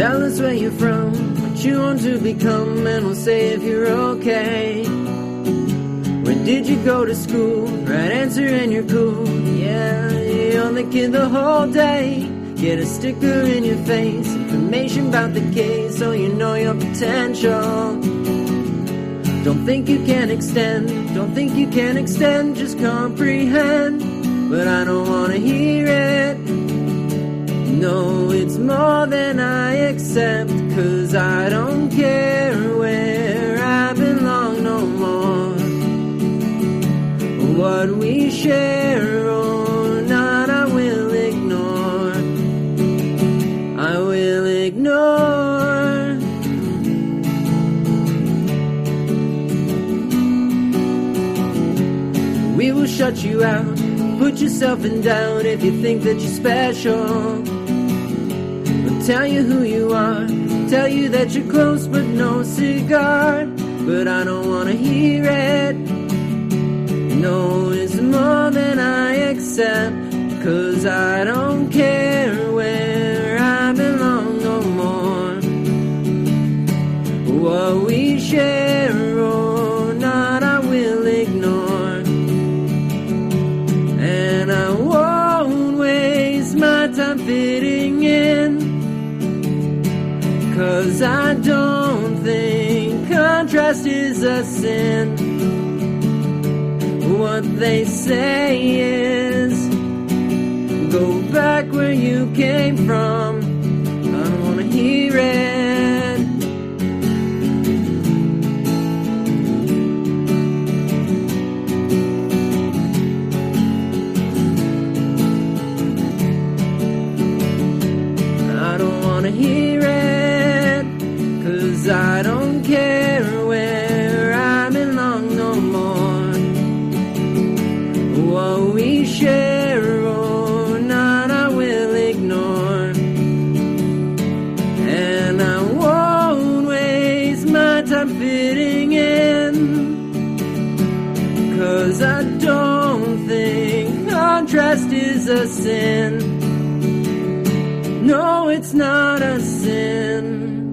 us where you're from, what you want to become, and we'll say if you're okay. Where did you go to school? Right answer and you're cool. Yeah, you're the kid the whole day. Get a sticker in your face, information about the case, so you know your potential. Don't think you can extend, don't think you can extend, just comprehend. But I don't wanna hear it. No, it's more than I accept, cause I don't care where I belong no more. What we share or not, I will ignore. I will ignore. We will shut you out. Put yourself in doubt if you think that you're special. Tell you who you are. Tell you that you're close but no cigar. But I don't wanna hear it. No, it's more than I accept. Cause I don't care where I belong no more. What we share or not, I will ignore. And I won't waste my time fitting in. Cause I don't think contrast is a sin. What they say is go back where you came from. I don't wanna hear it. I don't wanna hear it, we share or not, I will ignore. And I won't waste my time fitting in. Cause I don't think contrast is a sin. No, it's not a sin.